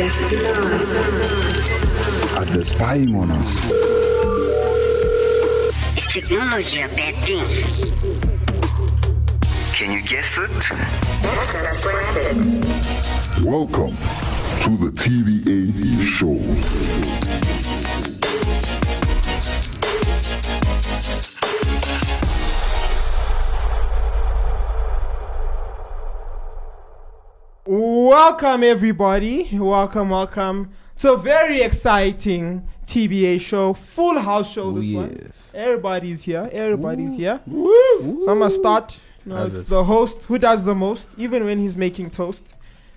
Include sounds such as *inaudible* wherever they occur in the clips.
Access denied. Are they spying on us? Is technology a bad thing? Can you guess it? Welcome to the TVA show. Welcome, everybody. Welcome, welcome to a very exciting TBA show, full house show. This one, everybody's here. Everybody's here. So I'm gonna start. You know, How's it's it? the host who does the most, even when he's making toast.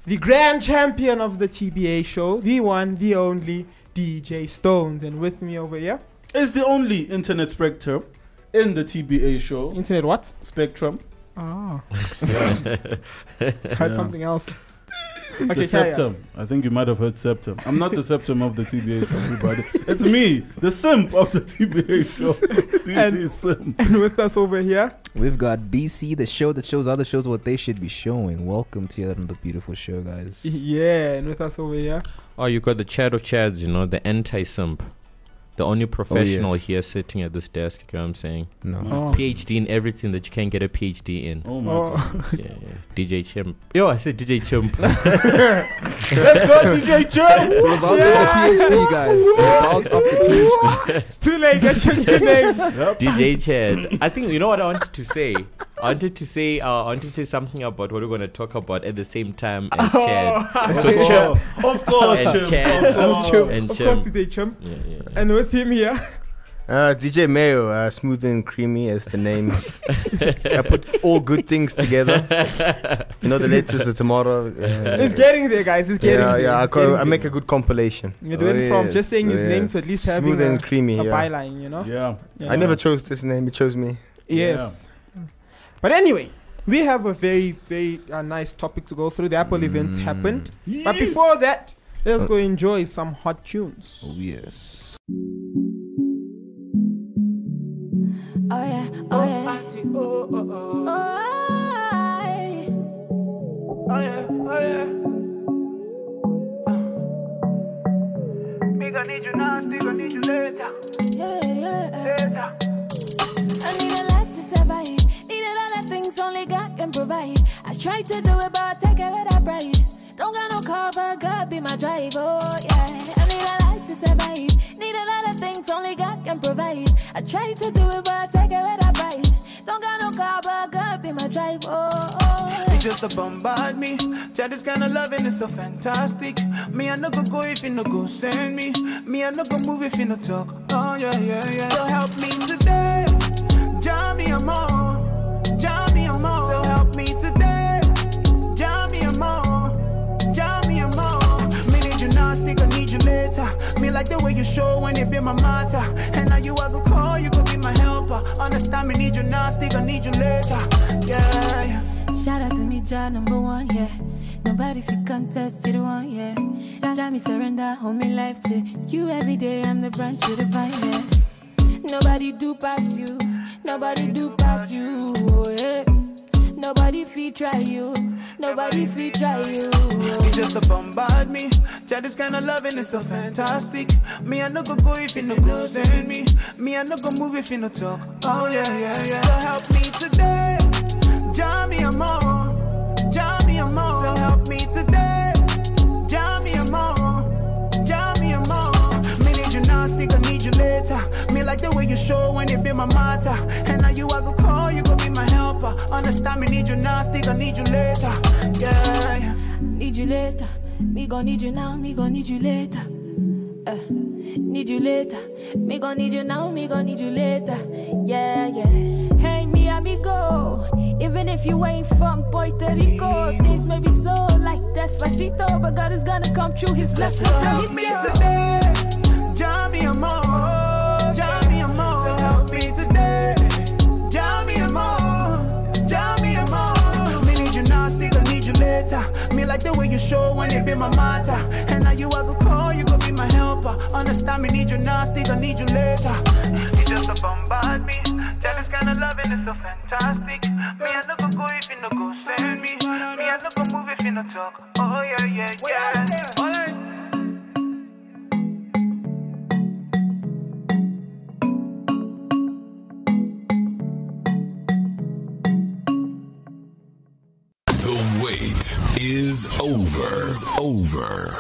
The grand champion of the TBA show, the one, the only DJ Stones, and with me over here, It's the only internet spectrum in the TBA show. internet what? Spectrum. Ah, *laughs* heard Yeah. something else. *laughs* the Okay, carry on. septum. I think you might have heard septum. I'm not the septum of the TBA show, everybody. It's me, the simp of the TBA show. DJ And- Simp. And with us over here, We've got BC, the show that shows other shows what they should be showing. Welcome to another beautiful show, guys. yeah, and with us over here, Oh, you got the Chad of Chads, you know, the anti simp. The only oh, professional yes. here sitting at this desk, you know what I'm saying? No. Oh. PhD in everything that you can't get a PhD in. Oh my Oh. god. yeah, yeah. DJ Chimp. Yo, I said DJ Chimp. *laughs* let's go, DJ Joe. Results of the PhD, guys. Results of the PhD. Too late, that's your name. *laughs* Yep. DJ Chad. I think, you know what I wanted to say? I *laughs* wanted to say, uh, I wanted to say something about what we're going to talk about at the same time as Chad. *laughs* So Oh, Chimp. of course, And Chimp. Chad. Of course. Chimp. And of course, Chimp. DJ Chimp. Yeah, yeah, yeah. And with him here, Uh, DJ Mayo, uh, smooth and creamy as the name. *laughs* I put all good things together. You know, the latest, the tomorrow. Uh, it's getting there, guys. It's getting yeah, there. yeah. I, It's co- getting I make there. a good compilation. You're Oh, doing from yes, just saying his oh, name yes. to at least Smooth having and a, creamy. a yeah. byline, you know? Yeah. You I never chose this name. It chose me. Yes. But anyway, we have a very, very uh, nice topic to go through. The Apple events Mm. happened. But before that, let's Uh, go enjoy some hot tunes. Oh, yes. Oh yeah, oh yeah. Oh, yeah, yeah. I try to do it, but I take it with a pride. Don't got no car, but God be my driver. Oh, yeah. I need a lot to survive. Need a lot of things only God can provide. I try to do it, but I take it with a pride. Don't got no car, but God be my driver. Oh, You just a bombard me. Chat this kind of loving is so fantastic. Me, I no go go if you no go send me. Me, I no go move if you no talk. Oh, yeah, yeah, yeah. So help me today. Jam me a more. Like the way you show when it be my matter. And now you I go call, you go be my helper. Understand me, need you now, stick, I need you later. Yeah. Shout out to me, Jah number one, yeah. Nobody fit contest, you one, yeah. Jah, me surrender, hold me life to you every day. I'm the branch to the vine, yeah. Nobody do pass you, nobody do pass you, oh, yeah. Nobody fit try you, nobody fit try you. You just a bombard me. This kind of loving is so fantastic. Me, I no go go if you no go send me. Me, I no go move if you no talk. Oh yeah, yeah, yeah. So help me today. Jam me a more. Jam me a more. So help me today. Jam me more. Jam me more. Me need you now, stick, I need you later. Me like the way you show when it be my matter. And now you I go call, you go be my helper. Understand me, need you now, stick, I need you later. Yeah. Need you later, me gon' need you now, me gon' need you later. Uh, need you later, me gon' need you now, me gon' need you later. Yeah, yeah. Hey, me amigo, even if you ain't from Puerto Rico, things may be slow like Despacito, but God is gonna come through His blessings. Let me today. Jam me a the way you show when it be my matter. And now you I go call, you go be my helper. Understand me, need you now, still I need you later. You just a bombard me. Tell this kind of loving is so fantastic. Me I no go go if you no go send me. Me I no go move if you no talk. Oh yeah yeah yeah. It over. Over.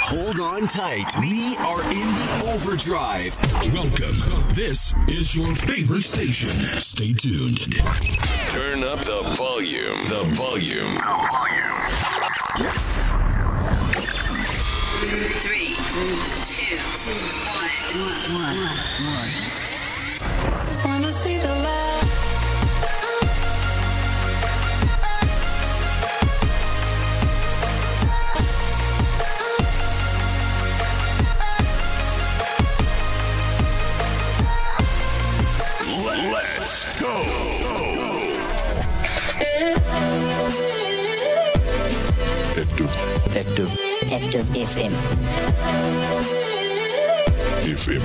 Hold on tight. We are in the overdrive. Welcome. This is your favorite station. Stay tuned. Turn up the volume. The volume. Three, two, one, one. Just Active. Active FM. FM.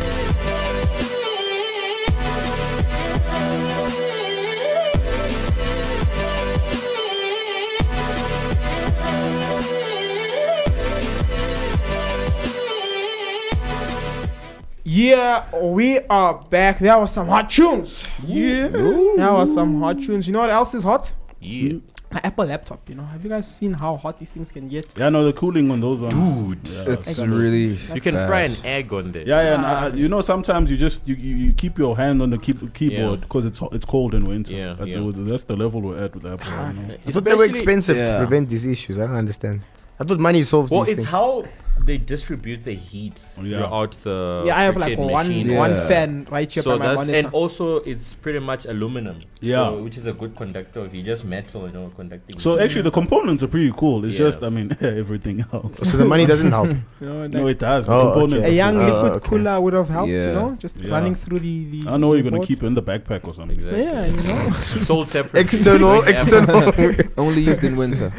Yeah, we are back. That was some hot tunes. Yeah, That was some hot tunes. You know what else is hot? Yeah. My Apple laptop. You know, have you guys seen how hot these things can get? Yeah, no, the cooling on those ones. Dude. Yeah. It's really. You can bad. fry an egg on there. Yeah, yeah, and, uh, you know sometimes you just you, you, you keep your hand on the key, keyboard Yeah. because it's it's cold in winter. Yeah, That- yeah. That's the level we're at with Apple. you know. I thought they were Especially- expensive to prevent these issues. I don't understand. I thought money solves Well, these it's things. how they distribute the heat Yeah. throughout the yeah, I have like one machine. one Yeah. fan right here So by my that's monitor. and also it's pretty much aluminum. Yeah. so- which is a good conductor. You just metal, you know, conducting. So actually, the components are pretty cool. It's Yeah. just, I mean, *laughs* everything else. so the money doesn't help. you *laughs* know, No, it does. Oh, components. a young cool. Uh, liquid okay. cooler would have helped. You know, just Yeah. running through the the. I know you're gonna keep it in the backpack or something. exactly. Yeah, you know, *laughs* sold separately. external, Like external. Only used in winter.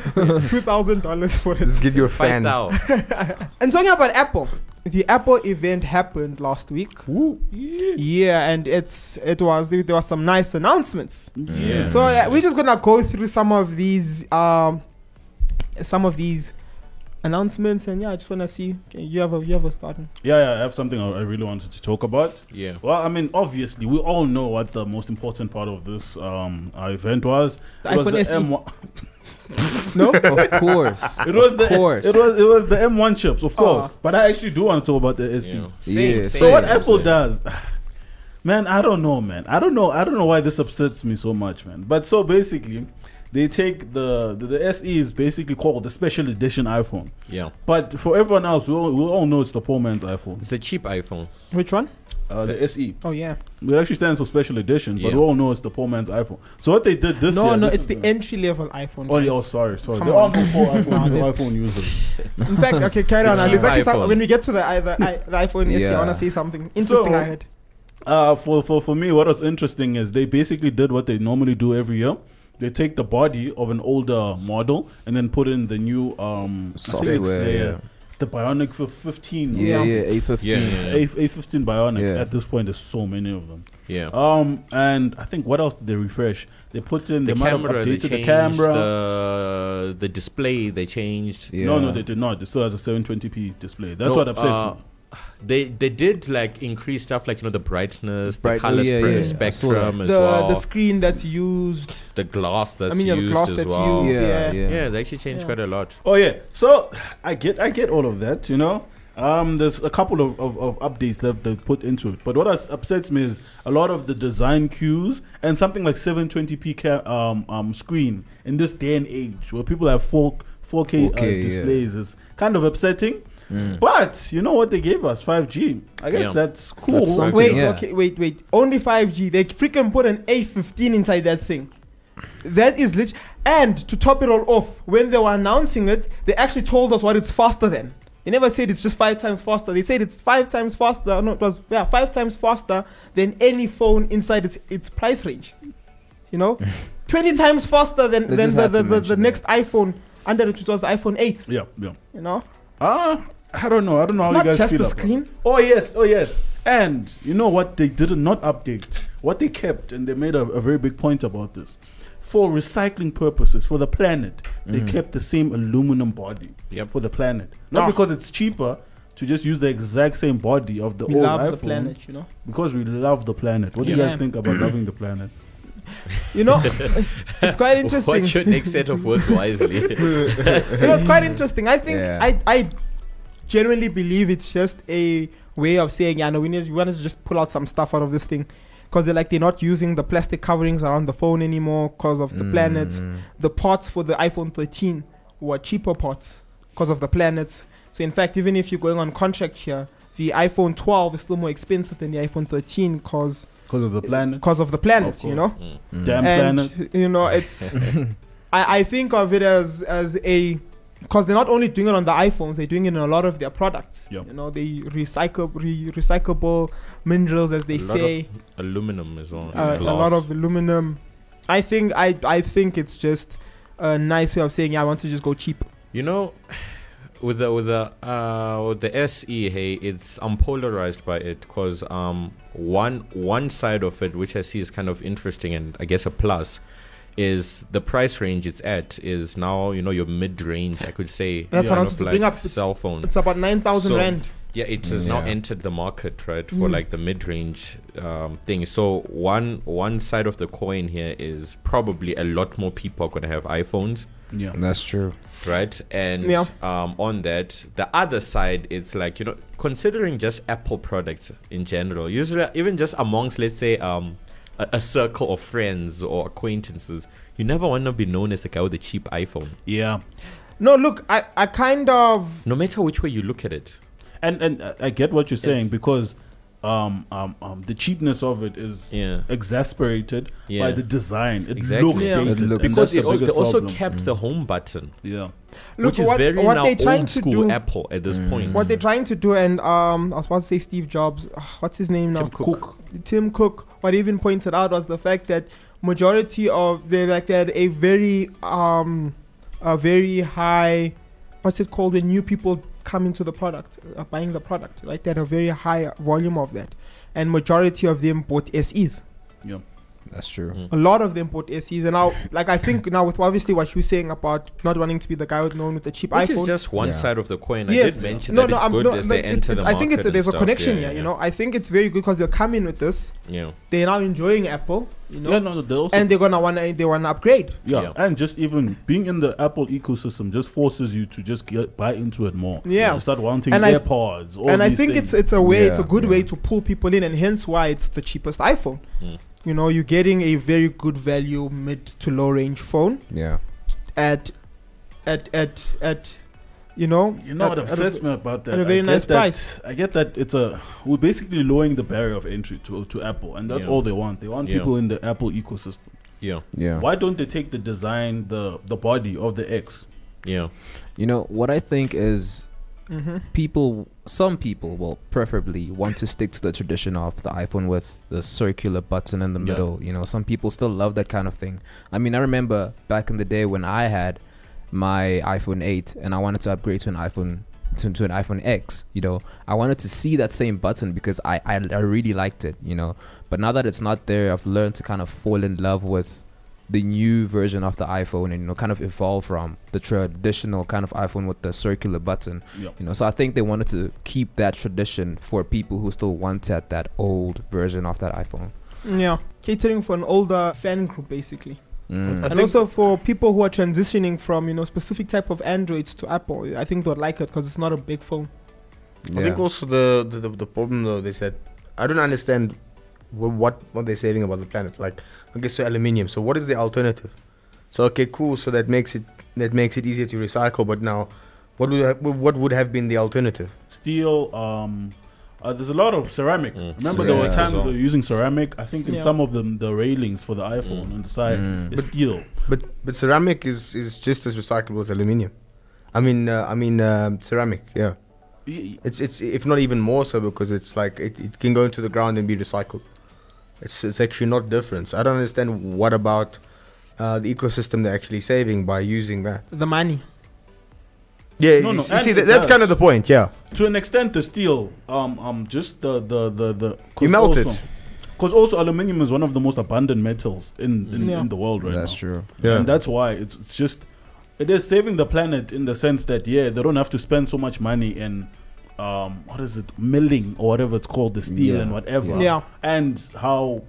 two thousand dollars for it. Just give you a Five fan. Thou. And talking about Apple, the Apple event happened last week. Yeah, and it's it was there was some nice announcements. Yeah. So uh, we're just gonna go through some of these um some of these announcements, and yeah, I just wanna see. Okay, you have a you have a starting. Yeah, yeah, I have something I I really wanted to talk about. Yeah. Well, I mean, obviously, we all know what the most important part of this um, uh, event was. The it was the SE. M1. *laughs* *laughs* No, of course. *laughs* It was the course. it was it was the M1 chips, of oh. course. Oh. But I actually do want to talk about the SE. Yeah. Yeah, Same, so So what same, Apple same. does, *sighs* man, I don't know, man. I don't know. I don't know why this upsets me so much, man. But so basically, they take the the, the SE is basically called the special edition iPhone. Yeah. But for everyone else, we all, we all know it's the poor man's iPhone. It's a cheap iPhone. which one? Uh, the SE. Oh yeah. It actually stands for special edition, but Yeah. we all know it's the poor man's iPhone. So what they did this No, year, no, this it's is the entry level iPhone. Oh, yeah, oh, sorry, sorry. Come There on. are no poor iPhone, *laughs* No, iPhone users. In fact, okay, carry on. The There's actually some, iPhone. when we get to the i- the, i- the iPhone SE, I Yeah. wanna see something interesting. So- I heard. Uh, for, for, for me, what was interesting is they basically did what they normally do every year. They take the body of an older model and then put in the new um, I it's Software, the, yeah. it's the Bionic fif- 15. Yeah, something. yeah, A15. Yeah, yeah, yeah. A, A15 Bionic. Yeah. At this point, there's so many of them. Yeah. Um, and I think what else did they refresh? They put in the they camera, they updated changed the camera. the the display. They changed. Yeah. No, no, they did not. It still has a 720p display. That's No, what upsets uh, me. They they did like increase stuff like you know the brightness, Bright- the color oh, yeah, spread yeah. I spectrum as The well. the screen that's used. the glass that's I mean, yeah, the used glass as that's well. used. Yeah, Yeah. yeah. Yeah, they actually changed Yeah. quite a lot. Oh yeah. So I get I get all of that, you know. Um, there's a couple of, of, of updates that they put into it, but what us- upsets me is a lot of the design cues and something like 720p ca- um, um, screen in this day and age where people have 4 4K, 4K, uh, yeah. displays is kind of upsetting. Mm. But you know what they gave us 5G. I guess Yeah. that's cool. That's Wait, yeah. okay, wait, wait. Only 5G. They freaking put an A15 inside that thing. That is lit. And to top it all off, when they were announcing it, they actually told us what it's faster than. They never said it's just five times faster. They said it's five times faster. No, it was yeah, five times faster than any phone inside its its price range. You know, *laughs* twenty times faster than They than the the, the, the next iPhone under it, which was the iPhone 8. Yeah, yeah. You know, Ah, I don't know. I don't know it's how you guys just feel the about it. screen. Oh yes, oh yes. And you know what they did not update? What they kept, and they made a, a very big point about this. For recycling purposes, for the planet, they kept the same aluminum body Yep. for the planet. Not Ah. because it's cheaper to just use the exact same body of the We old love iPhone. the planet. You know. Because we love the planet. What do you guys think about loving the planet? *laughs* You know, *laughs* it's quite interesting. What's your next set of words wisely? *laughs* you know, it's quite interesting. I think Yeah. I I genuinely believe it's just a way of saying, yeah, no, we need we want to just pull out some stuff out of this thing. Because they're like they're not using the plastic coverings around the phone anymore because of the planets. Mm. The parts for the iPhone 13 were cheaper parts because of the planets. So in fact, even if you're going on contract here, the iPhone 12 is still more expensive than the iPhone 13 because Because of the planet. because of the planet Of You know, Mm. Damn and planet. you know it's *laughs* I, I think of it as as a because they're not only doing it on the iPhones, they're doing it in a lot of their products. Yep. You know, they recycle re- recyclable minerals, as they A lot say, of aluminum as well. uh, a lot of aluminum. I think I I think it's just a nice way of saying, yeah, I want to just go cheap. You know, *sighs* with the with the uh with the SE, hey, it's I'm polarized by it because um one one side of it, which I see is kind of interesting and I guess a plus, is the price range it's at is now you know your mid range. I could say That's what I kind wanted to like bring up. Cell phone. It's about nine thousand So, rand. Yeah, it has now entered the market, right, for Mm. like the mid-range um, thing. So one one side of the coin here is probably a lot more people are going to have iPhones, Yeah. That's true. right? And Yeah. um, on that, the other side, it's like you know, considering just Apple products in general, usually even just amongst, let's say, um, a, a circle of friends or acquaintances, you never want to be known as the guy with the cheap iPhone, Yeah. No, look, I I kind of no matter which way you look at it. And and uh, I get what you're saying It's- because um, um, um, the cheapness of it is Yeah. exasperated by the design. It Exactly. looks Yeah. dated. It looks- Because it, the they also problem. kept the home button. Yeah. look which is what, very what now they're trying old to school do. Apple at this point. What they're trying to do, and um, I was about to say Steve Jobs. ugh, what's his name now? Tim Cook. Tim Cook. What he even pointed out was the fact that majority of they like they had a very um, a very high, what's it called when new people come into the product, uh, buying the product, right? They had a very high volume of that, and majority of them bought SEs. Yeah. That's true. Mhm. A lot of them bought SEs, and now, like I think now with obviously what you're saying about not wanting to be the guy with known with the cheap Which iPhone. is just one Yeah. side of the coin. I Yes. did mention no, that no, it's I'm good no, as no, they it- enter it- the I think it's market and there's a stuff. connection Yeah, here. You know, I think it's very good because they'll come in with this. Yeah. They're now enjoying Apple. You know, Yeah, no, they also and they're gonna wanna they wanna upgrade. Yeah, Yeah. and just even being in the Apple ecosystem just forces you to just get buy into it more. Yeah. You start wanting And I- AirPods. All and I think things. it's it's a way, it's a good yeah. way to pull people in, and hence why it's the cheapest iPhone. Mm. You know, you're getting a very good value mid to low range phone Yeah. at at at at you know You know at- what at a- upsets me about that? at a very I nice that- price. I get that it's a we're basically lowering the barrier of entry to to Apple, and that's Yeah. all they want. They want Yeah. people in the Apple ecosystem. Yeah. Yeah. Why don't they take the design, the the body of the X? Yeah. You know what I think is Mhm. people some people will preferably want to stick to the tradition of the iPhone with the circular button in the Yeah. middle. You know, some people still love that kind of thing. I mean, I remember back in the day when I had my iPhone 8 and I wanted to upgrade to an iPhone to, to an iPhone X, you know, I wanted to see that same button because I, I I really liked it, you know. But now that it's not there, I've learned to kind of fall in love with the new version of the iPhone and you know kind of evolve from the traditional kind of iPhone with the circular button. Yeah. You know, so I think they wanted to keep that tradition for people who still wanted that old version of that iPhone. Yeah, catering for an older fan group basically, Mm. and also for people who are transitioning from you know specific type of Androids to Apple. I think they'll like it because it's not a big phone. I think also the, the, the, the problem though is that I don't understand wh- what what they're saying about the planet. Like, okay, so aluminium. So what is the alternative? So okay, cool. So that makes it that makes it easier to recycle. But now, what would have, what would have been the alternative? Steel. Um, uh, there's a lot of ceramic. Mm. Remember, there were times as well. they were using ceramic. I think in Yeah. some of them, the railings for the iPhone Mm. on the side Mm. is steel. But but ceramic is, is just as recyclable as aluminium. I mean uh, I mean um, ceramic. Yeah, Y- y- it's it's if not even more so because it's like it, it can go into the ground and be recycled. It's it's actually not different. So I don't understand what about uh, the ecosystem they're actually saving by using that. The money. Yeah, No, you no, see, that, that's kind of the point. Yeah, to an extent, the steel, um, um, just the the the the. You melt it. Because also aluminium is one of the most abundant metals in in, Yeah. in the world right That's now. true. yeah. And that's why it's, it's just it is saving the planet in the sense that yeah, they don't have to spend so much money in um what is it milling or whatever it's called the steel Yeah, and whatever. yeah. Yeah. And how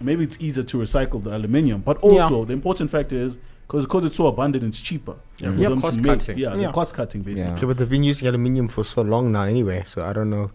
maybe it's easier to recycle the aluminium. But Yeah. also, the important factor is because because it's so abundant, it's cheaper. Yeah, for Yep. them cost make- cutting. Yeah, Yeah. cost cutting basically. Yeah. So, but they've been using aluminium for so long now anyway, so I don't know.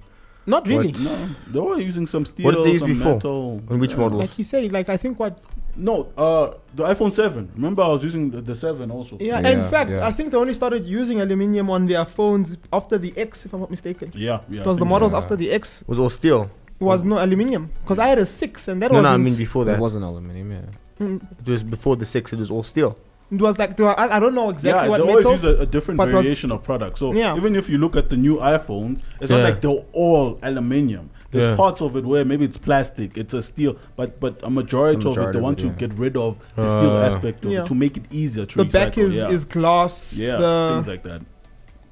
Not really. What? No, they were using some steel, What did they use before? metal. On which Yeah. model? Like you say, like I think what No, uh, the iPhone 7. Remember, I was using the, the 7 also. Yeah, Yeah, in fact, yeah. I think they only started using aluminium on their phones after the X, if I'm not mistaken. Yeah, yeah. It I was the models so. after the X was all steel. was no aluminium because I had a six and that no, was no, I mean before that. It wasn't aluminium. Yeah. Mm, It was before the six. It was all steel. It was like I, I don't know exactly yeah, what they always metals. use a, a different but was- variation of product. So Yeah. even if you look at the new iPhones, it's not like they're all aluminium. There's Yeah. parts of it where maybe it's plastic, it's a steel, but but a majority, The of it majority they of want it, to get rid of the steel Uh, aspect of Yeah. it to make it easier to the recycle. back is yeah. is glass. yeah, the- things like that.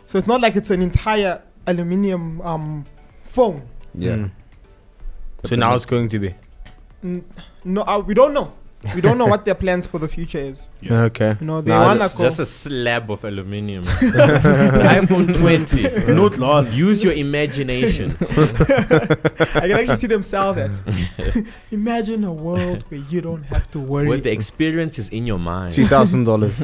so it's not like it's an entire aluminium um phone. Yeah. Mm. So now it's going to be. N- No, uh, we don't know. We don't know what their plans for the future is. Yeah. Okay. You know, they Nah, wanna Just, go. just a slab of aluminium. *laughs* iPhone 20. *laughs* No glass. Use your imagination. *laughs* I can actually see them sell that. Imagine a world where you don't have to worry. Where the experience is in your mind. Three thousand dollars.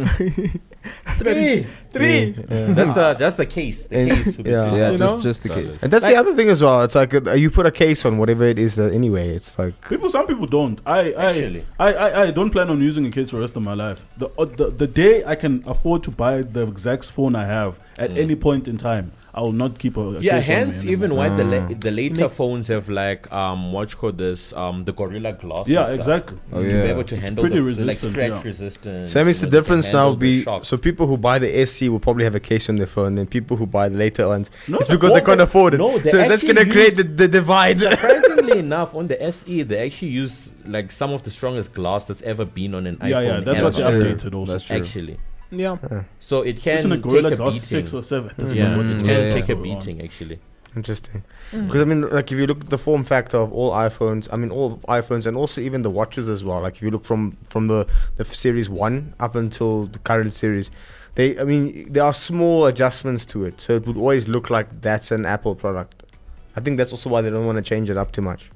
three, three. That's the that's the case. The And- case would be yeah. three Yeah, You just know? just the case. And that's Like- the other thing as well. It's like uh, you put a case on whatever it is that anyway. It's like People, some people don't. I, I, Actually. I, I, I don't plan on using a case for the rest of my life. The, uh, the, the day I can afford to buy the exact phone I have at any point in time, I will not keep a, a Yeah, case on me hence anymore. even why the la- Mm. the later phones have like um what you call this um the gorilla glass. Yeah, stuff. exactly. Oh, to yeah. be able to It's handle pretty the, the, like resistant, scratch yeah. resistant. so that means the know, they can difference now handle the be so people who buy the SE will probably have a case on their phone, and people who buy the later ones No, it's because they can't the- afford it. no, so that's gonna create the, the divide. Surprisingly *laughs* enough, on the SE, they actually use like some of the strongest glass that's ever been on an iPhone. Yeah, yeah, that's ever. what they updated also. That's true. actually. Yeah. So it Isn't can it Gorilla take a beating. 6 or 7? Doesn't Yeah, matter it can it is. take a beating actually. Interesting. Mm. Because I mean, like if you look at the form factor of all iPhones, I mean all iPhones and also even the watches as well. Like if you look from from the the series one up until the current series, they I mean there are small adjustments to it, so it would always look like that's an Apple product. I think that's also why they don't want to change it up too much.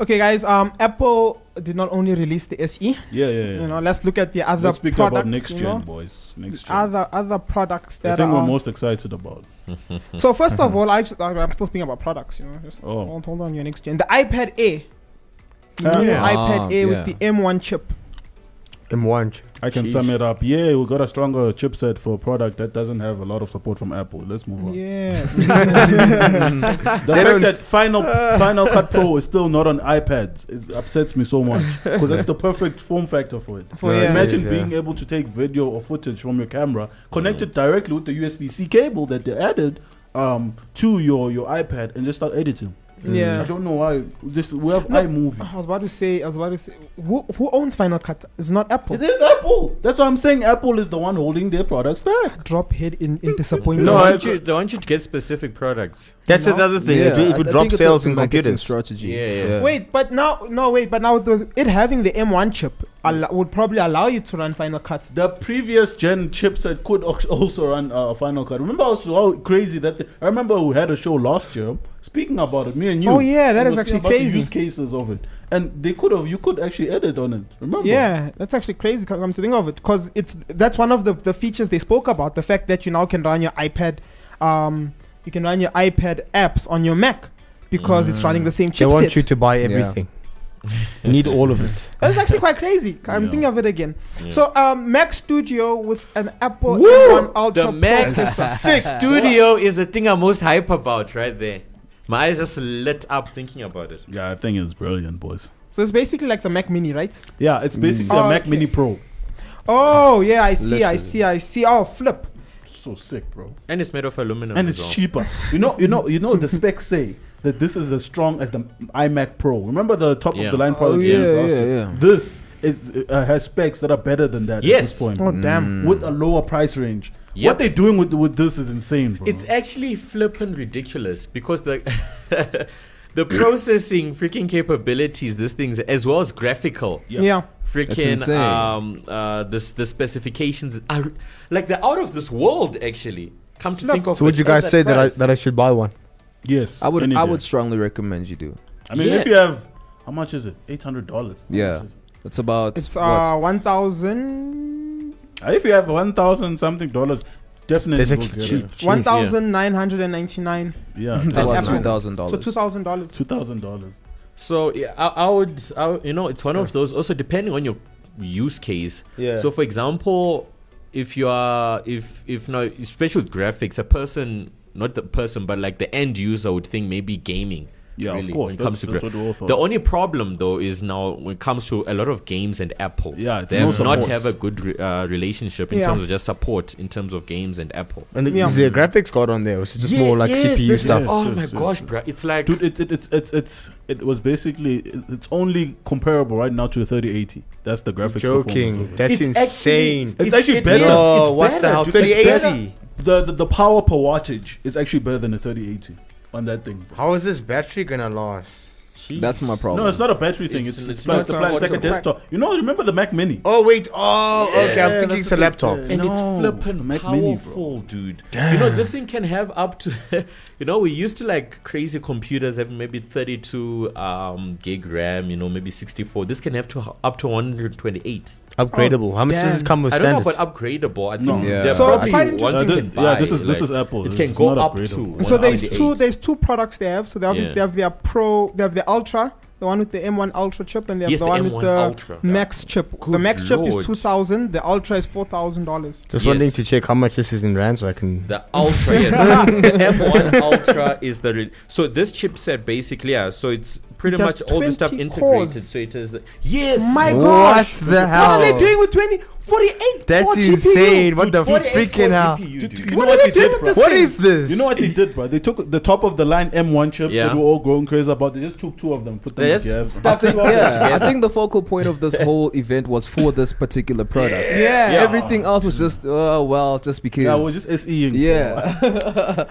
Okay, guys. Um, Apple did not only release the SE. Yeah, yeah, yeah. You know, let's look at the other Let's speak products. about next you gen, know, boys. Next gen. other other products the that thing we're are. most excited about. *laughs* so first of all, I just, I'm still speaking about products. You know, just Oh. hold, hold on your next gen. The iPad A. The Ah. Yeah. iPad Ah, Air yeah. with the M1 chip. M1. I can Sheesh. sum it up. Yeah, we got a stronger chipset for a product that doesn't have a lot of support from Apple. Let's move on. Yeah. *laughs* *laughs* The fact that Final Final Cut Pro is still not on iPads it upsets me so much because that's the perfect form factor for it. For- yeah. Imagine It is, being yeah. able to take video or footage from your camera, connect it directly with the USB-C cable that they added um, to your your iPad, and just start editing. Mm. I don't know why. This we have No, iMovie. I was about to say. I was about to say. Who who owns Final Cut? It's not Apple. It is Apple. That's why I'm saying Apple is the one holding their products back. Drop head in, in disappointment. No, No, I I- want you, they want you to get specific products. That's No. another thing. Yeah, it, it would I drop think sales in marketing computers. strategy. Yeah, yeah. Wait, but now no wait, but now the, it having the M1 chip al- would probably allow you to run Final Cut. The previous gen chipset could also run uh, Final Cut. Remember how, how crazy that? Th- I remember we had a show last year speaking about it. Me and you. Oh, yeah, that and is we were actually speaking about the crazy. use cases of it, and they could have. You could actually edit on it. Remember? Yeah, that's actually crazy. Come come to think of it, because it's that's one of the, the features they spoke about. The fact that you now can run your iPad, um, you can run your iPad apps on your Mac because it's running the same chipset. They want you to buy everything. You need all of it. *laughs* That's actually quite crazy. I'm Yeah. thinking of it again. Yeah. So, um, Mac Studio with an Apple Woo! M1 Ultra The Mac. Studio is the thing I'm most hype about right there. My eyes just lit up thinking about it. Yeah, I think it's brilliant, boys. So it's basically like the Mac Mini, right? Yeah, it's basically Oh, a Mac okay. Mini Pro. Oh yeah, I see, I see, I see. Oh, flip. So sick, bro. And it's made of aluminum. And it's well. cheaper. You know, you know, you know. The *laughs* specs say that this is as strong as the iMac Pro. Remember the top Yeah. of the line Oh product? yeah, yeah, yeah. This is uh, has specs that are better than that at Yes. this point. Oh damn. with a lower price range. Yep. What they're doing with with this is insane, bro. It's actually flippin' ridiculous because the *laughs* the processing freaking capabilities, this thing's as well as graphical. Yeah. Yeah. Freaking um uh this the specifications are like they're out of this world actually. Come to Look, think of it. So would you at guys say that I that I should buy one? Yes, I would I day. would strongly recommend you do. I mean, Yeah. if you have How much is it? Eight hundred dollars. Yeah, it's about It's what? uh one thousand If you have one thousand something dollars, definitely That's actually cheap. it. cheap. one thousand nine hundred and ninety nine. Yeah, It's about Apple. three thousand So dollars. two thousand dollars. two thousand dollars. So yeah, I, I would, I, would- you know, it's one of those. Also, depending on your use case. Yeah. So, for example, if you are, if if not, especially with graphics, a person, not the person, but like the end user would think maybe gaming. Yeah, of course, When it comes to that's- gra- that's what we all thought. the only problem though is now when it comes to a lot of games and Apple. Yeah, they no have not have a good re- uh, relationship in Yeah. terms of just support in terms of games and Apple. And the, Yeah. is there a graphics card on there? Or is it just Yeah, more like yes, CPU there's- stuff? Oh Yes, my yes, gosh, yes. bruh. It's like Dude, it, it, it's it's it's it was basically it- it's only comparable right now to a thirty eighty. That's the graphics. performance Joking. of. That's It's actually- insane. It's actually it better. is. It's what better, the hell? 3080. The, the the power per wattage is actually better than a thirty eighty on that thing. How is this battery gonna last? Jeez. That's my problem. No, it's not a battery thing. It's It's- it's, it's like not the a- pla- it's like a a desktop. You know, remember the Mac Mini? Oh wait. Oh, okay. I'm thinking that's it's a the- laptop. the- and No, it's it's the flipping Mac Mini, bro. powerful, dude. You know, this thing can have up to, *laughs* you know, we used to like crazy computers have maybe 32 um, gig RAM, you know, maybe 64. This can have to up to 128. Upgradable. How much does damn. it come with I don't know standard? about upgradable. I think No. Yeah. So are it's quite interesting. you can th- yeah, buy, this is- this like, is Apple. It This can is go not up to So there's 128. two there's two products they have. So they obviously Yeah. they have their Pro, they have the Ultra, the one with the M1 Ultra chip, and they have Yes, the the one M1 with the Ultra. Max chip. the Good Max chip is two thousand. The Ultra is four thousand dollars. Just Yes. wanting to check how much this is in rand so I can. The Ultra, yes. *laughs* the M1 Ultra is the. Re- so this chipset basically, yeah. So it's pretty much all the stuff integrated. cores. So it is. The, yes. My What gosh! the What are they doing with 20, 48 That's core GPU? insane. What the freaking core hell? GPU, Dude, dude. you What know are what they they doing did, with bro? this What thing? is this? You know what they did, bro? They took the top of the line M1 chip Yeah. that we were all going crazy about. They just took two of them, put them They together. stuck *laughs* it all yeah, I think the focal point of this whole event was for this particular product. Yeah. Yeah. Everything else was just, oh well, just because. Yeah, we're just SEing. Yeah.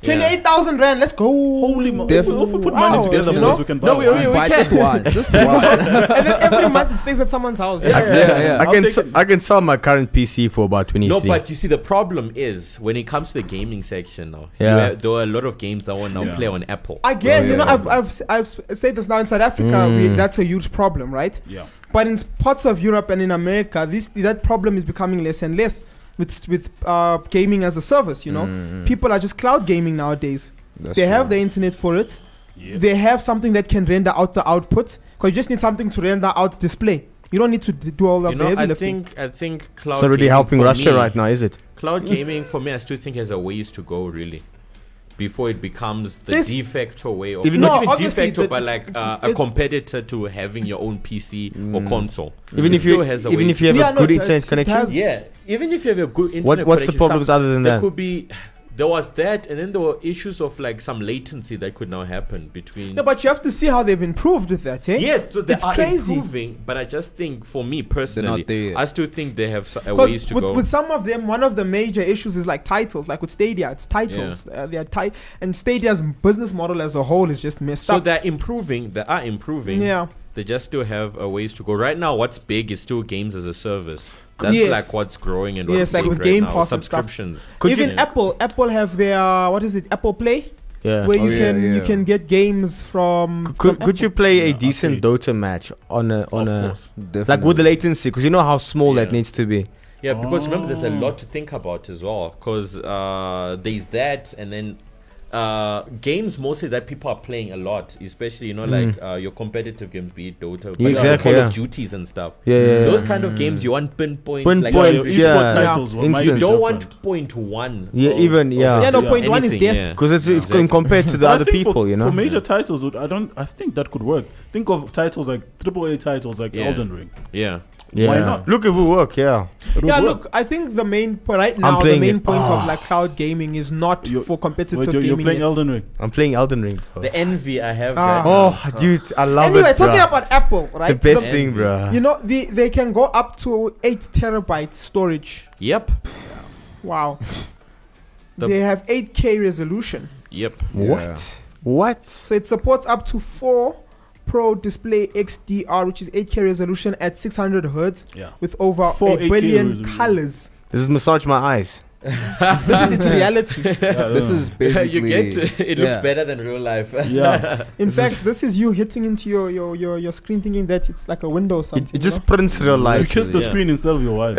Twenty-eight thousand rand. Let's go. Holy mo- if, we, if we put Wow, money together, you boys, we can buy No, we- one. we- we Buy can. just one, just *laughs* one. and then every month it stays at someone's house. yeah, yeah. I I'll can take s- it. I can sell my current PC for about twenty No, but you see, the problem is when it comes to the gaming section now. Yeah. have- there are a lot of games that want now Yeah. play on Apple. Again, Oh, you know. I've, I've, s- I've said this now in South Africa, mm. we, that's a huge problem, right? Yeah. But in parts of Europe and in America, this that problem is becoming less and less with with uh, gaming as a service. You know, people are just cloud gaming nowadays. That's they have the internet for it. Yep. They have something that can render out the output. Because you just need something to render out display. You don't need to d- do all of You the know, heavy I lifting. think I think cloud. It's not really helping Russia me- right now, is it? Cloud gaming for me, I still think has a ways to go. Really. Before it becomes the This- de facto way, of Even not No, even de facto, the- but like it's- uh, a competitor to having your own PC or console. Even It if you still has a even way if you have Yeah, a good it- internet connection. Yeah, even if you have a good internet What what's the problems some- other than there that? could be there was that, and then there were issues of like some latency that could now happen between. No, but you have to see how they've improved with that, eh? Yes, so they It's are crazy. improving, but I just think for me personally. I still think they have so- a ways to with, go. with some of them, one of the major issues is like titles. Like with Stadia, it's titles. Uh, they are tight, and Stadia's business model as a whole is just messed so up. So they're improving. They are improving. Yeah. They just still have a ways to go. Right now, what's big is still games as a service. That's Yes. like what's growing and Yes, what's like with right Game now. Pass and stuff. subscriptions. Even Yeah. Apple, Apple have their what is it? Apple Play, Yeah. where Oh, you yeah, can you can get games from. Could, from could you Apple. play a decent update. Dota match on a on Of a course. like with the latency? Because you know how small that needs to be. Yeah, because remember, there's a Oh. lot to think about as well. Because uh, there's that, and then uh, games mostly that people are playing a lot, especially you know like uh, your competitive games, be it Dota, but Yeah, uh, exactly, Call yeah. of Duties and stuff. Yeah, yeah, yeah. Those kind of games you want pinpoint, Pinpoint, like yeah. esport Yeah. titles were- you don't different. want point one. Yeah, or- even, or yeah. Yeah, no, anything, point one is death. yeah. Because it's it's Exactly. compared to the *laughs* other people, for, you know. For major titles, I don't. I think that could work. Think of titles like AAA titles like Yeah. Elden Ring. Yeah. Yeah. why not? Look, it will work. Yeah. It would Yeah, work. look, I think the main point right now, the main it. point Ah. of like cloud gaming is not You're- for competitive Wait, you're, you're gaming. playing yet. Elden Ring. I'm playing Elden Ring. bro. The envy I have. Ah. right now. Oh, dude, I love Anyway, it. Anyway, talking about Apple, right? the best The- thing, bro. You know, the, they can go up to eight terabyte storage. Yep. Wow. The- they have 8K resolution. Yep. what? What? So it supports up to 4 Pro Display XDR, which is 8K resolution at 600 hertz Yeah. with over Four a billion colors. This is massage my eyes. *laughs* this is its reality. *laughs* this is basically. you get to, it looks yeah. better than real life. Yeah. *laughs* In fact, this is you hitting into your, your, your, your screen thinking that it's like a window or It, something. it you just know? prints real You life. kiss the Yeah. screen instead of your wife.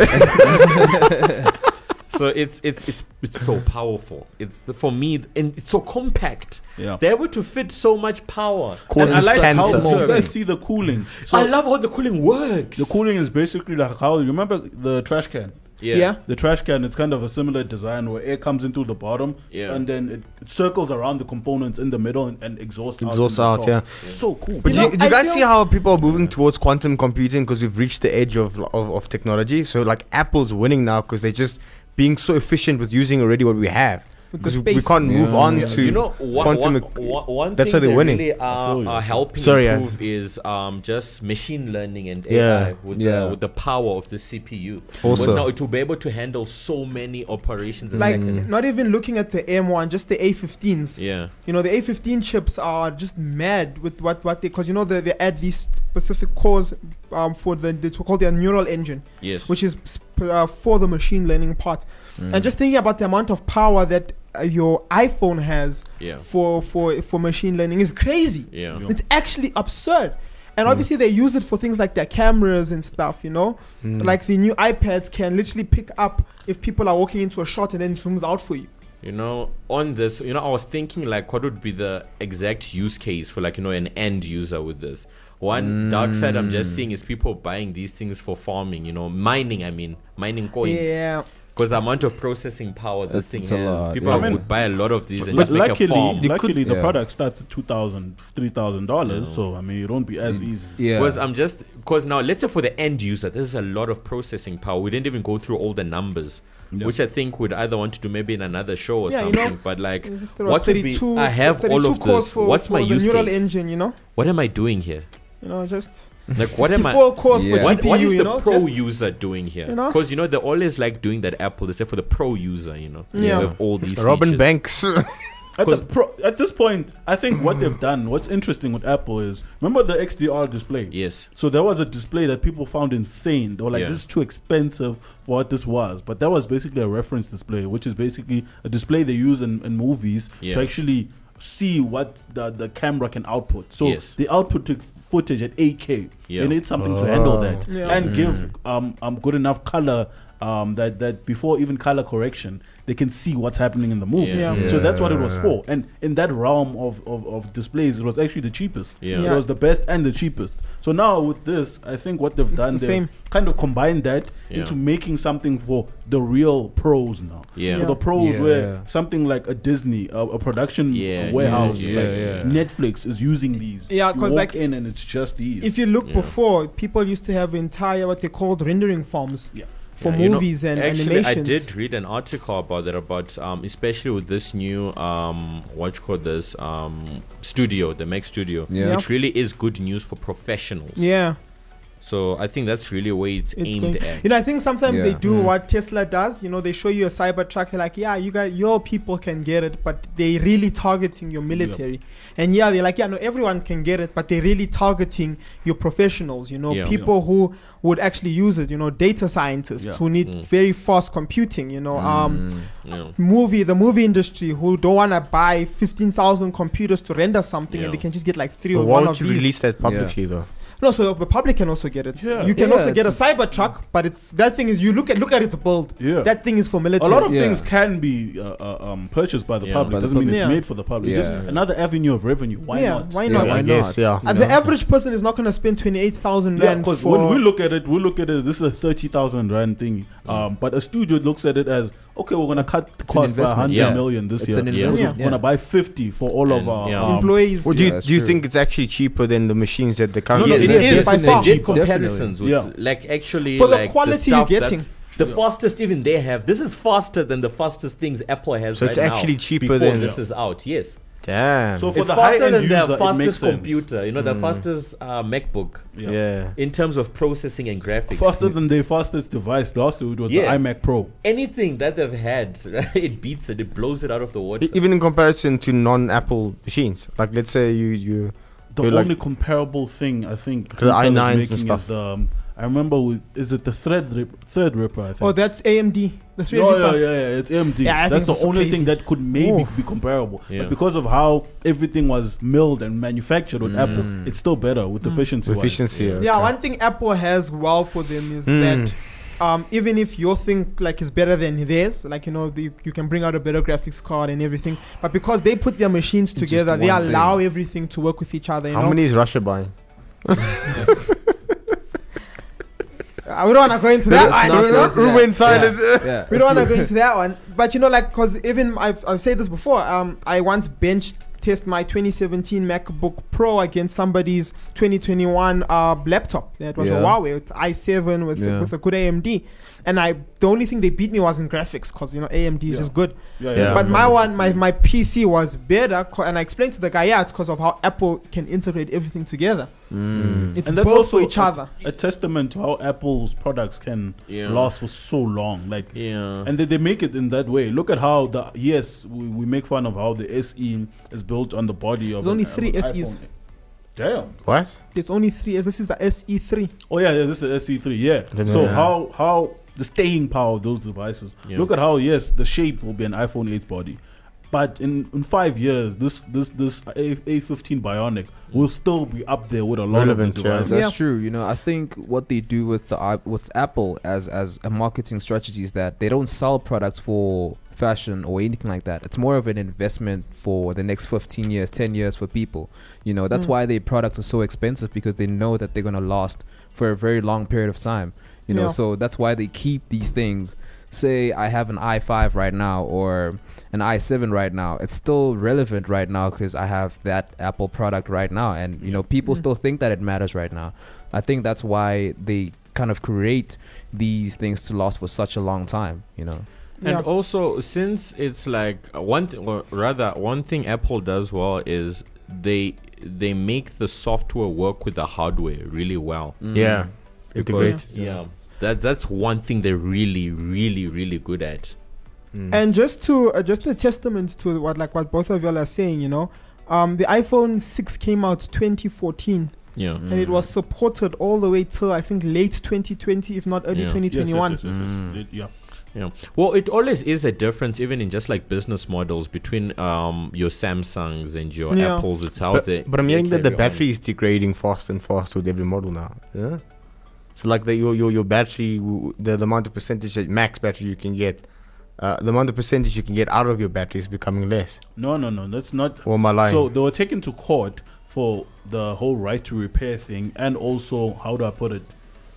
So it's it's it's it's so powerful. It's the, for me, and it's so compact. yeah. They're able to fit so much power. And I like how cancer. you guys see the cooling. So I love how the cooling works. the cooling is basically like how you remember the trash can. yeah. Yeah. The trash can is kind of a similar design where air comes into the bottom Yeah. and then it, it circles around the components in the middle and, and exhausts Exhausts out. in the out, top. So cool. But You do you, know, do you I guys see how people are moving towards quantum computing because we've reached the edge of, of, of technology? So like Apple's winning now because they're just being so efficient with using already what we have. With the Because we space. can't move Yeah. on Yeah, to you know, one, quantum. one, ec- one, one that's thing why they're winning. really are, are helping Sorry, yeah. improve is um, just machine learning and AI Yeah. with, Yeah. the, with the power of the CPU. Also. Because now it will be able to handle so many operations Like, second. not even looking at the M1, just the A15s. Yeah. You know, the A15 chips are just mad with what, what they, because you know, they, they add these specific cores um, for the, they call their neural engine, Yes. which is sp- uh, for the machine learning part. Mm. And just thinking about the amount of power that uh, Uh, your iPhone has yeah. for, for, for machine learning is crazy. Yeah. It's actually absurd. And mm. obviously, they use it for things like their cameras and stuff, you know? Mm. Like the new iPads can literally pick up if people are walking into a shot and then zooms out for you. You know, on this, you know, I was thinking like, what would be the exact use case for like, you know, an end user with this? One dark side I'm just mm. seeing is people buying these things for farming, you know, mining. I mean, mining coins. Yeah. Because the amount of processing power this thing it's a has, lot, people yeah. would I mean, buy a lot of these and But just make a luckily, farm. luckily the yeah. product starts at $2,000, $3,000. So, I mean, it won't be as easy. yeah. Because I'm just because now let's say for the end user, this is a lot of processing power. We didn't even go through all the numbers, Yeah. which I think would either want to do maybe in another show or Yeah, you something. know, but like, It's just about what would be? I have all of cores this. For, What's for my the use neural case? engine, you know? What am I doing here? You know, just Like, what am I? 64 Yeah. for What, GPU, what is you the know? pro Just- user doing here? you know? Because you know they're always like doing that Apple. They say for the pro user, you know, Yeah. You have all these. Robin features. Banks. *laughs* At, the pro, at this point, I think what they've done, what's interesting with Apple is, remember the XDR display? Yes. So there was a display that people found insane. They were like, Yeah. "This is too expensive for what this was." But that was basically a reference display, which is basically a display they use in, in movies Yeah. to actually see what the, the camera can output. So Yes. they output footage at 8K. Yeah. They need something to handle that Yeah. and give um, um good enough color. Um, that that before even color correction, they can see what's happening in the movie. Yeah. Yeah. So that's what it was for. And in that realm of, of, of displays, it was actually the cheapest. Yeah. Yeah. It was the best and the cheapest. So now with this, I think what they've done, the they've kind of combined that Yeah. into making something for the real pros now. Yeah. For the pros Yeah, where yeah. something like a Disney, a, a production Yeah, warehouse, yeah, like yeah. Netflix is using these. Yeah, because walk like, in and it's just these. If you look Yeah. before, people used to have entire what they called rendering farms Yeah. For Yeah, you know, movies and actually, animations. I did read an article about that, about um, especially with this new um, what you call this um, studio, the Mac Studio, Yeah. which really is good news for professionals. Yeah, So I think that's really where it's, it's aimed going- at. You know, I think sometimes they do Mm. what Tesla does. You know, they show you a Cybertruck. You're like, yeah, you got your people can get it, but they really targeting your military. And yeah, they're like, yeah, no, everyone can get it, but they're really targeting your professionals. You know, Yeah. people who would actually use it. You know, data scientists Yeah. who need Mm. very fast computing. You know, um, Mm. Yeah. movie the movie industry who don't want to buy 15,000 computers to render something Yeah. and they can just get like three But or why one don't of you these release that publicly though? No so the public can also get it Yeah. you can Yeah, also get a it's- cybertruck but it's that thing is you look at look at its build Yeah. that thing is for military. a military lot of Yeah. things can be uh, uh, um, purchased by the Yeah. public. By the Doesn't mean public. it's Yeah. made for the public. It's Just Yeah. another avenue of revenue. Why yeah not? why Yeah, not why I guess, not? yeah. And know? the average person is not going to spend 28,000 Yeah, rand because for when we look at it, we look at it. This is a thirty thousand rand thing, um, but a studio looks at it as okay. We're gonna cut the It's an cost by investment, hundred million yeah. this It's year. an Yeah. We're investment. gonna buy fifty for all of And, our yeah. um, employees Well, do you, that's do you true. think it's actually cheaper than the machines that they No, currently no, Yes, it yes, is by They far. did did comparisons with Yeah. like actually For the like quality you're stuff getting. that's the fastest even they have this is faster than the fastest things apple has So right it's now actually cheaper before than- this is out yes Damn. So for it's the high faster end than user, the fastest computer you know the fastest uh, macbook Yeah. yeah. in terms of processing and graphics Faster than their fastest device last year, it was Yeah. the iMac Pro. anything that they've had *laughs* it beats it it blows it out of the water E- Even in comparison to non-Apple machines, like let's say you you The You're like- only comparable thing I think To the Intel is i9s and stuff. is the um, I remember with is it the thread rip, Threadripper? I think. Oh, that's AMD. The three No, yeah, yeah, yeah, it's AMD. Yeah, I That's the only crazy. thing that could maybe Oh. be comparable. Yeah. But because of how everything was milled and manufactured with Apple, it's still better with efficiency. Efficiency. Yeah. Yeah, one thing Apple has well for them is Mm. that um, even if your thing like is better than theirs, like you know, the, you can bring out a better graphics card and everything. But because they put their machines together, they one allow everything to work with each other. You How know? many is Russia buying? *laughs* Uh, we don't want to go into that. One, not you go know? into Ruben silent. Yeah, yeah. *laughs* we don't want to go into that one. But you know, like, cause even I've, I've said this before. Um, I once benched test my 2017 MacBook Pro against somebody's 2021 uh laptop. That was a Yeah. Huawei with i7 with Yeah. with a good AMD. And I the only thing they beat me was in graphics, cause you know AMD is Yeah. just good. Yeah, Yeah. but my one, my, my PC was better, co- and I explained to the guy, yeah, it's because of how Apple can integrate everything together. Mm. It's And that's both also for each a- other. A testament to how Apple's products can Yeah. last for so long. Like Yeah. And they, they make it in that way. Look at how the yes, we, we make fun of how the SE is built on the body of There's only three of an SEs. iPhone. Damn. What? It's only three. This is the SE3. Oh yeah, yeah, this is the SE3. Yeah. don't So know. how how the staying power of those devices. Yeah. Look at how yes, the shape will be an iPhone 8 body. But in, in five years, this this this A A15 Bionic will still be up there with a lot Relevant, of the yeah. devices. That's true. You know, I think what they do with the with Apple as as a marketing strategy is that they don't sell products for fashion or anything like that. It's more of an investment for the next 15 years, 10 years for people. You know, that's Mm. why their products are so expensive because they know that they're going to last for a very long period of time. You know, Yeah. so that's why they keep these things. Say I have an i5 right now or an i7 right now. It's still relevant right now because I have that Apple product right now, and you know people Mm. still think that it matters right now. I think that's why they kind of create these things to last for such a long time. You know. And Yeah. also, since it's like uh, one, th- or rather, one thing Apple does well is they they make the software work with the hardware really well. Yeah. Because- Integrate. Yeah, that that's one thing they're really, really, really good at. Mm. And just to uh, just a testament to what like what both of y'all are saying, you know, um, the iPhone 6 came out 2014, Yeah, and it was supported all the way till I think late 2020, if not early Yeah. Yes, yes, 2021. yes, yes, yes. Mm. It- yeah. yeah. Well, it always is a difference, even in just like business models between um your Samsungs and your Yeah. Apples. It's how But, they. but I'm hearing that the carry on. battery is degrading faster and faster with every model now. Yeah. So like the your your, your battery, the, the amount of percentage that max battery you can get, uh, the amount of percentage you can get out of your battery is becoming less. No, no, no. That's not Or am I lying? So they were taken to court for the whole right to repair thing, and also how do I put it?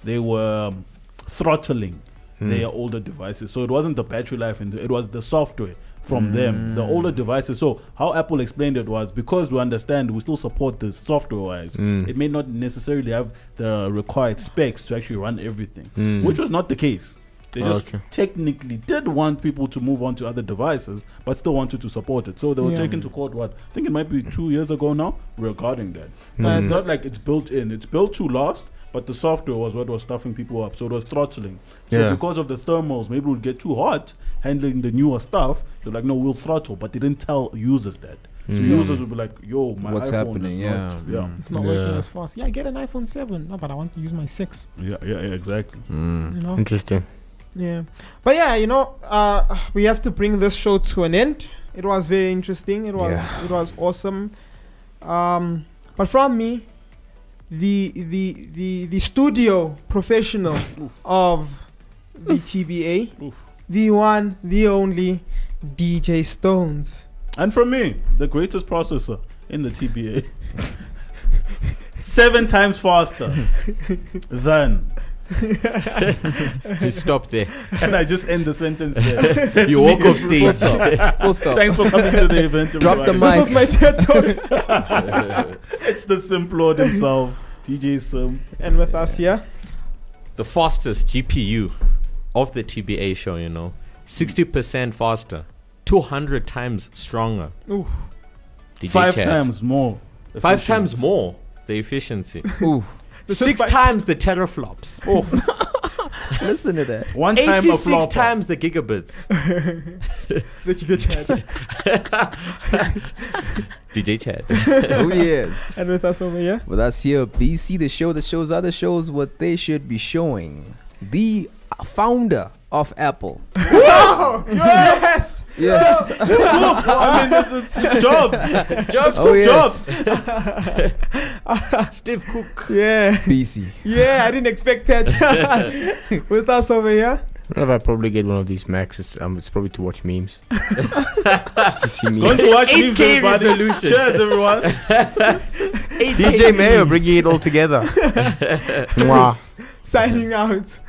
They were um, throttling Hmm. their older devices. So it wasn't the battery life, and it was the software from them, the older devices. So how Apple explained it was because we understand we still support the software-wise. Mm. It may not necessarily have the required specs to actually run everything, Mm. which was not the case. They just Okay. technically did want people to move on to other devices, but still wanted to support it. So they were Yeah. taken to court. What I think it might be two years ago now regarding that. Mm. it's not like it's built in. It's built to last, but the software was what was stuffing people up. So it was throttling. So Yeah. because of the thermals, maybe it would get too hot handling the newer stuff. They're like, no, we'll throttle, but they didn't tell users that. So Mm. users would be like, yo, my What's iPhone happening? Is Yeah. not, yeah, Mm. It's not working as fast. Yeah, get an iPhone 7. No, but I want to use my 6. yeah, yeah, yeah, exactly. Mm. You know? Interesting. Yeah. But yeah, you know, uh, we have to bring this show to an end. It was very interesting. It was Yeah. it was awesome. Um, but from me, the the the the studio professional of the TBA, the one, the only DJ Stones. And for me, the greatest processor in the TBA. Seven times faster *laughs* than. You stop there. And I just end the sentence there. *laughs* You me. walk off stage. Full stop. Full stop. Thanks for coming to the event. Drop the everybody. This was my TED talk. *laughs* It's the Simplord himself, DJ Sim. and with us here, the fastest GPU of the TBA show, you know. 60% faster, 200 times stronger. Ooh. DJ Five Chad. times more. Five efficient. times more the efficiency. Ooh. Six times the teraflops. Oh, *laughs* *laughs* Listen to that. One time a 86 flop. times the gigabits. The Giga Chat. DJ Chad. *laughs* oh yes. and with us over here. With us here, BC, the show that shows other shows what they should be showing. The founder of Apple. Oh, *laughs* yes. Yes. *laughs* I mean, it's, it's his *laughs* job. Jobs. Oh, yes. *laughs* Steve Cook. Yeah. BC. Yeah, I didn't expect that. with us over here. I if I probably get one of these Macs. It's, um, it's probably to watch memes. Just to see Going memes. to watch 8K memes, everybody. resolution. Cheers, everyone. DJ Mayo bringing it all together. Mwah. Signing out.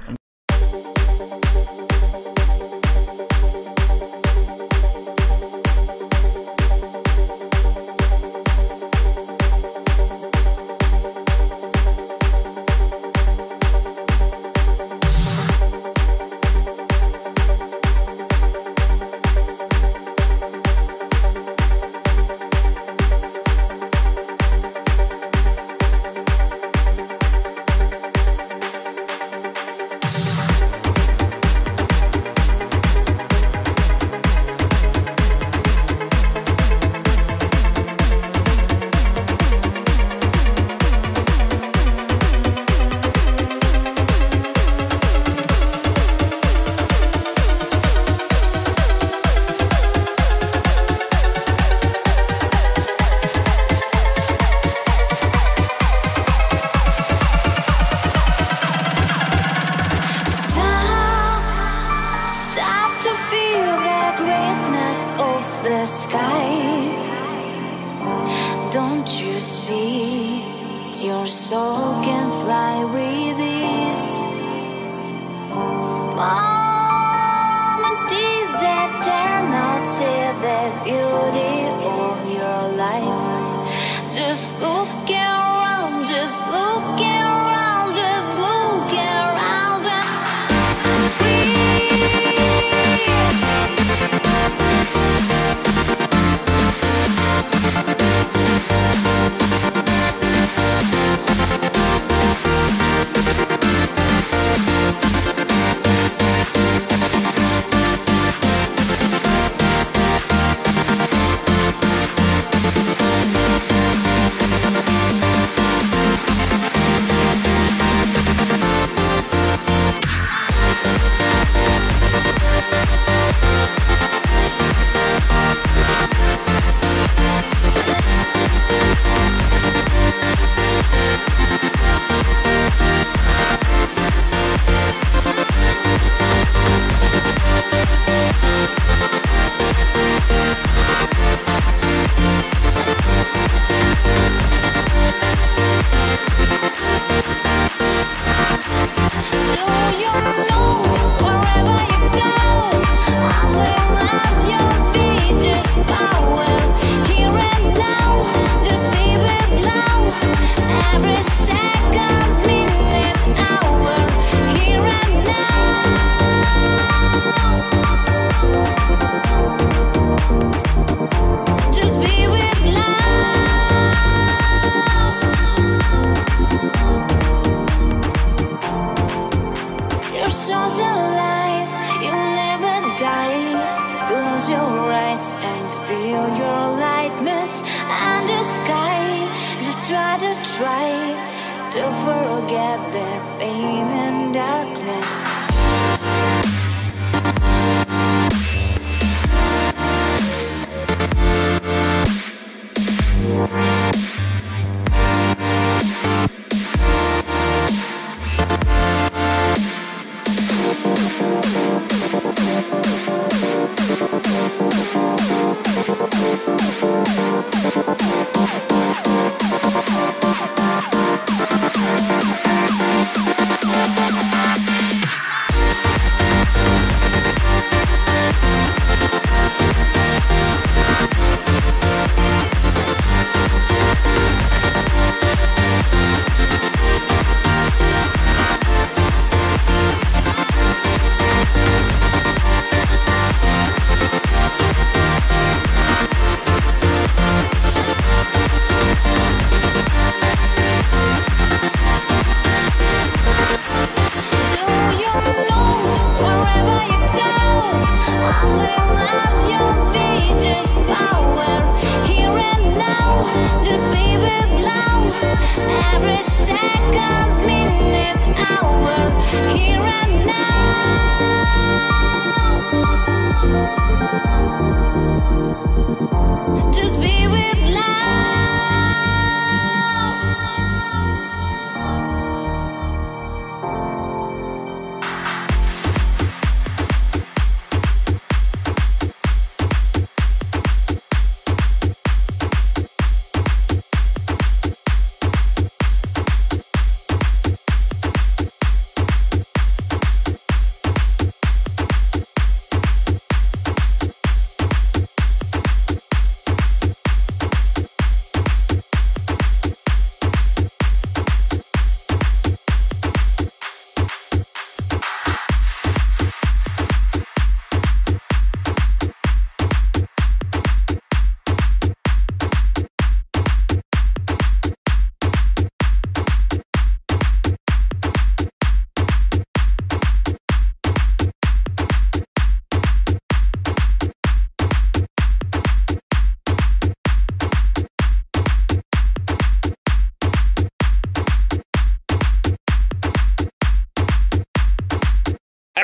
Just